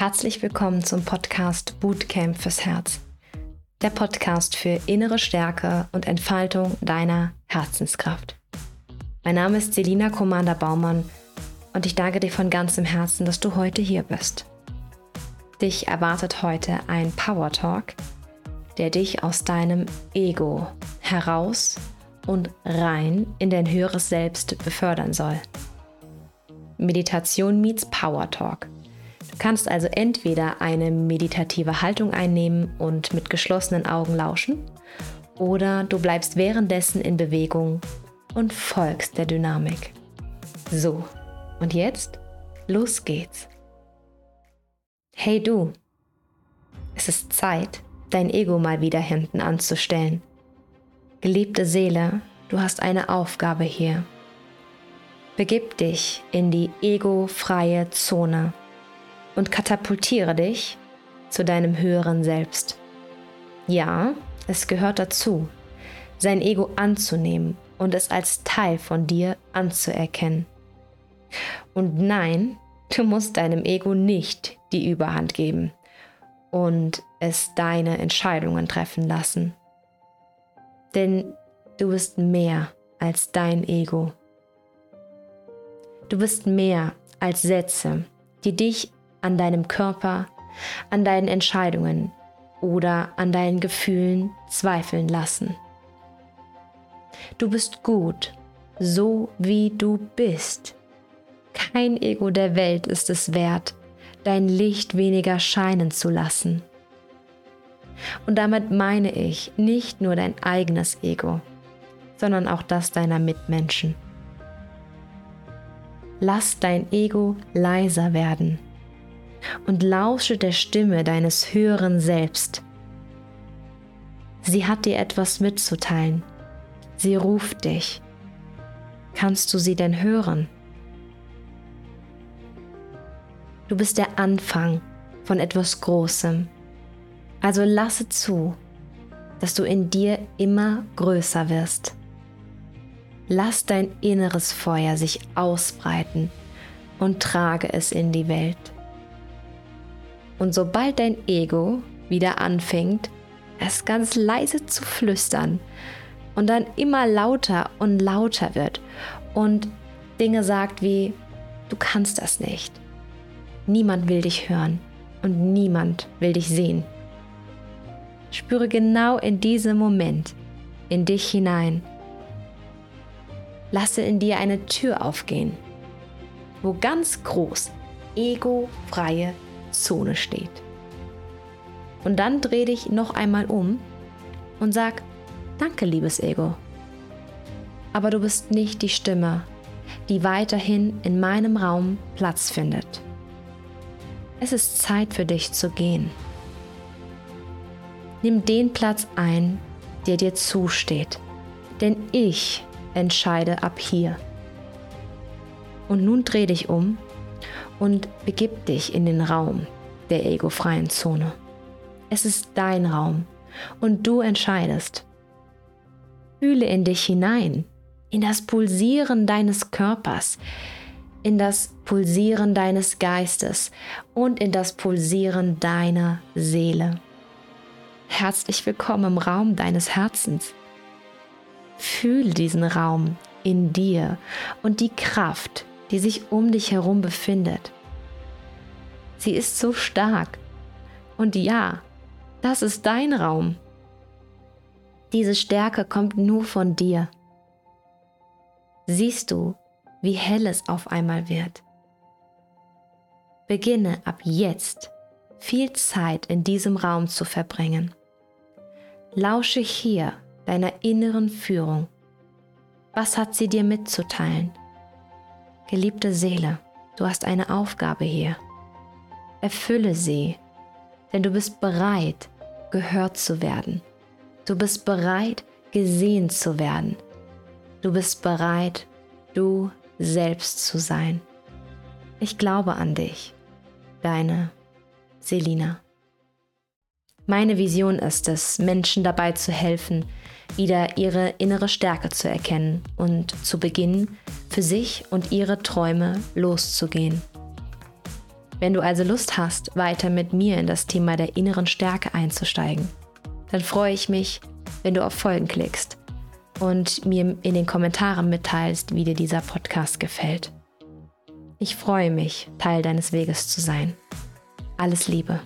Herzlich willkommen zum Podcast Bootcamp fürs Herz. Der Podcast für innere Stärke und Entfaltung deiner Herzenskraft. Mein Name ist Selina Commander Baumann und ich danke dir von ganzem Herzen, dass du heute hier bist. Dich erwartet heute ein Power Talk, der dich aus deinem Ego heraus und rein in dein höheres Selbst befördern soll. Meditation meets Power Talk – kannst also entweder eine meditative Haltung einnehmen und mit geschlossenen Augen lauschen, oder du bleibst währenddessen in Bewegung und folgst der Dynamik. So, und jetzt, los geht's. Hey du, es ist Zeit, dein Ego mal wieder hinten anzustellen. Geliebte Seele, du hast eine Aufgabe hier. Begib dich in die egofreie Zone und katapultiere dich zu deinem höheren Selbst. Ja, es gehört dazu, sein Ego anzunehmen und es als Teil von dir anzuerkennen. Und nein, du musst deinem Ego nicht die Überhand geben und es deine Entscheidungen treffen lassen. Denn du bist mehr als dein Ego. Du bist mehr als Sätze, die dich an deinem Körper, an deinen Entscheidungen oder an deinen Gefühlen zweifeln lassen. Du bist gut, so wie du bist. Kein Ego der Welt ist es wert, dein Licht weniger scheinen zu lassen. Und damit meine ich nicht nur dein eigenes Ego, sondern auch das deiner Mitmenschen. Lass dein Ego leiser werden und lausche der Stimme deines höheren Selbst. Sie hat dir etwas mitzuteilen. Sie ruft dich. Kannst du sie denn hören? Du bist der Anfang von etwas Großem. Also lasse zu, dass du in dir immer größer wirst. Lass dein inneres Feuer sich ausbreiten und trage es in die Welt. Und sobald dein Ego wieder anfängt, es ganz leise zu flüstern und dann immer lauter und lauter wird und Dinge sagt wie, du kannst das nicht. Niemand will dich hören und niemand will dich sehen. Spüre genau in diesem Moment in dich hinein. Lasse in dir eine Tür aufgehen, wo ganz groß egofreie Zone steht. Und dann dreh dich noch einmal um und sag, danke liebes Ego. Aber du bist nicht die Stimme, die weiterhin in meinem Raum Platz findet. Es ist Zeit für dich zu gehen. Nimm den Platz ein, der dir zusteht, denn ich entscheide ab hier. Und nun dreh dich um und begib dich in den Raum der egofreien Zone. Es ist dein Raum und du entscheidest. Fühle in dich hinein, in das Pulsieren deines Körpers, in das Pulsieren deines Geistes und in das Pulsieren deiner Seele. Herzlich willkommen im Raum deines Herzens. Fühle diesen Raum in dir und die Kraft, die sich um dich herum befindet. Sie ist so stark. Und ja, das ist dein Raum. Diese Stärke kommt nur von dir. Siehst du, wie hell es auf einmal wird? Beginne ab jetzt viel Zeit in diesem Raum zu verbringen. Lausche hier deiner inneren Führung. Was hat sie dir mitzuteilen? Geliebte Seele, du hast eine Aufgabe hier. Erfülle sie, denn du bist bereit, gehört zu werden. Du bist bereit, gesehen zu werden. Du bist bereit, du selbst zu sein. Ich glaube an dich, deine Selina. Meine Vision ist es, Menschen dabei zu helfen, wieder ihre innere Stärke zu erkennen und zu beginnen, für sich und ihre Träume loszugehen. Wenn du also Lust hast, weiter mit mir in das Thema der inneren Stärke einzusteigen, dann freue ich mich, wenn du auf Folgen klickst und mir in den Kommentaren mitteilst, wie dir dieser Podcast gefällt. Ich freue mich, Teil deines Weges zu sein. Alles Liebe.